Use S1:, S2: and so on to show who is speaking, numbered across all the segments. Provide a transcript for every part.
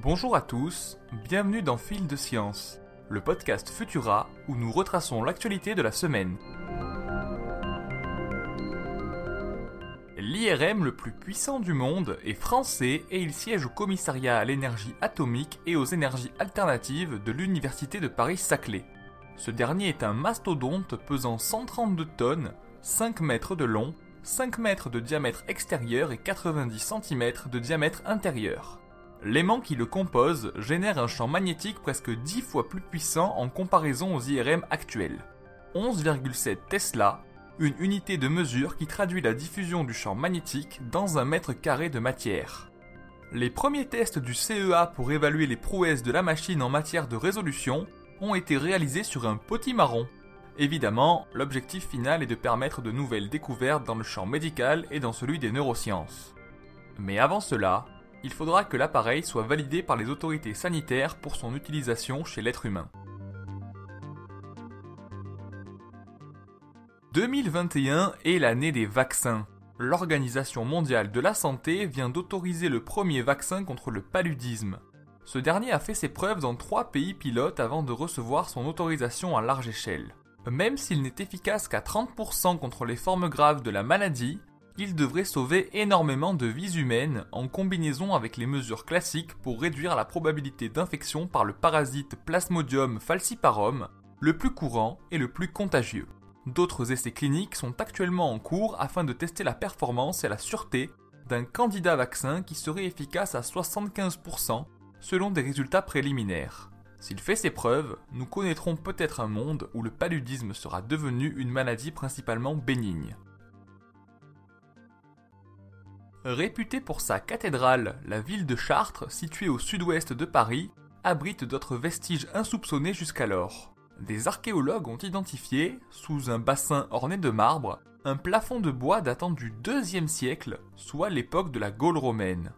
S1: Bonjour à tous, bienvenue dans Fil de Science, le podcast Futura où nous retraçons l'actualité de la semaine. L'IRM le plus puissant du monde est français et il siège au commissariat à l'énergie atomique et aux énergies alternatives de l'Université de Paris-Saclay. Ce dernier est un mastodonte pesant 132 tonnes, 5 mètres de long, 5 mètres de diamètre extérieur et 90 cm de diamètre intérieur. L'aimant qui le compose génère un champ magnétique presque 10 fois plus puissant en comparaison aux IRM actuels. 11,7 Tesla, une unité de mesure qui traduit la diffusion du champ magnétique dans un mètre carré de matière. Les premiers tests du CEA pour évaluer les prouesses de la machine en matière de résolution ont été réalisés sur un potimarron. Évidemment, l'objectif final est de permettre de nouvelles découvertes dans le champ médical et dans celui des neurosciences. Mais avant cela, il faudra que l'appareil soit validé par les autorités sanitaires pour son utilisation chez l'être humain. 2021 est l'année des vaccins. L'Organisation mondiale de la santé vient d'autoriser le premier vaccin contre le paludisme. Ce dernier a fait ses preuves dans trois pays pilotes avant de recevoir son autorisation à large échelle. Même s'il n'est efficace qu'à 30% contre les formes graves de la maladie, il devrait sauver énormément de vies humaines en combinaison avec les mesures classiques pour réduire la probabilité d'infection par le parasite Plasmodium falciparum, le plus courant et le plus contagieux. D'autres essais cliniques sont actuellement en cours afin de tester la performance et la sûreté d'un candidat vaccin qui serait efficace à 75% selon des résultats préliminaires. S'il fait ses preuves, nous connaîtrons peut-être un monde où le paludisme sera devenu une maladie principalement bénigne. Réputée pour sa cathédrale, la ville de Chartres, située au sud-ouest de Paris, abrite d'autres vestiges insoupçonnés jusqu'alors. Des archéologues ont identifié, sous un bassin orné de marbre, un plafond de bois datant du IIe siècle, soit l'époque de la Gaule romaine.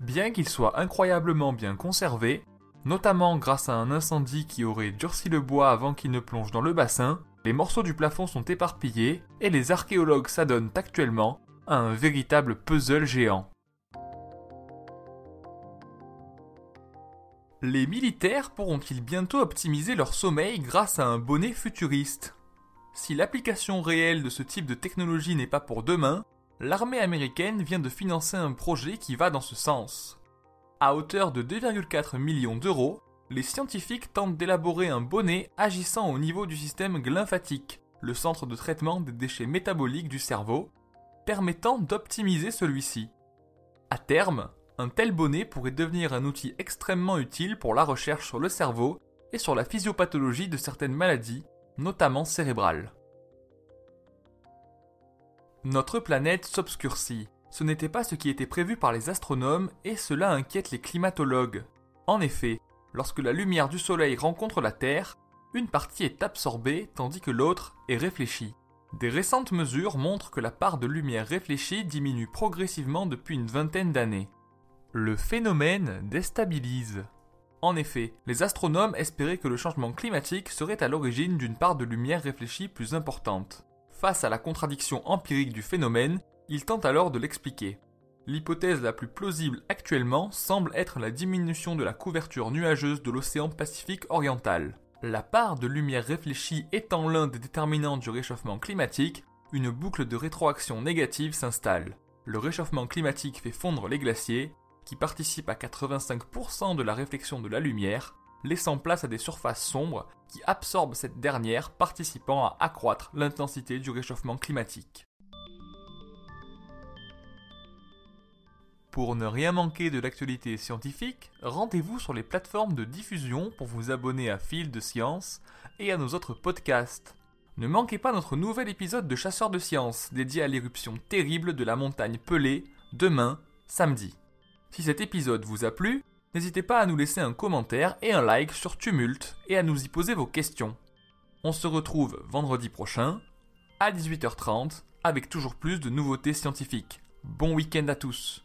S1: Bien qu'il soit incroyablement bien conservé, notamment grâce à un incendie qui aurait durci le bois avant qu'il ne plonge dans le bassin, les morceaux du plafond sont éparpillés et les archéologues s'adonnent actuellement un véritable puzzle géant. Les militaires pourront-ils bientôt optimiser leur sommeil grâce à un bonnet futuriste? Si l'application réelle de ce type de technologie n'est pas pour demain, l'armée américaine vient de financer un projet qui va dans ce sens. À hauteur de 2,4 millions d'euros, les scientifiques tentent d'élaborer un bonnet agissant au niveau du système glymphatique, le centre de traitement des déchets métaboliques du cerveau, permettant d'optimiser celui-ci. À terme, un tel bonnet pourrait devenir un outil extrêmement utile pour la recherche sur le cerveau et sur la physiopathologie de certaines maladies, notamment cérébrales. Notre planète s'obscurcit. Ce n'était pas ce qui était prévu par les astronomes et cela inquiète les climatologues. En effet, lorsque la lumière du Soleil rencontre la Terre, une partie est absorbée tandis que l'autre est réfléchie. Des récentes mesures montrent que la part de lumière réfléchie diminue progressivement depuis une vingtaine d'années. Le phénomène déstabilise. En effet, les astronomes espéraient que le changement climatique serait à l'origine d'une part de lumière réfléchie plus importante. Face à la contradiction empirique du phénomène, ils tentent alors de l'expliquer. L'hypothèse la plus plausible actuellement semble être la diminution de la couverture nuageuse de l'océan Pacifique oriental. La part de lumière réfléchie étant l'un des déterminants du réchauffement climatique, une boucle de rétroaction négative s'installe. Le réchauffement climatique fait fondre les glaciers, qui participent à 85% de la réflexion de la lumière, laissant place à des surfaces sombres qui absorbent cette dernière, participant à accroître l'intensité du réchauffement climatique. Pour ne rien manquer de l'actualité scientifique, rendez-vous sur les plateformes de diffusion pour vous abonner à Fil de Science et à nos autres podcasts. Ne manquez pas notre nouvel épisode de Chasseurs de Science dédié à l'éruption terrible de la montagne Pelée demain, samedi. Si cet épisode vous a plu, n'hésitez pas à nous laisser un commentaire et un like sur Tumult et à nous y poser vos questions. On se retrouve vendredi prochain à 18h30 avec toujours plus de nouveautés scientifiques. Bon week-end à tous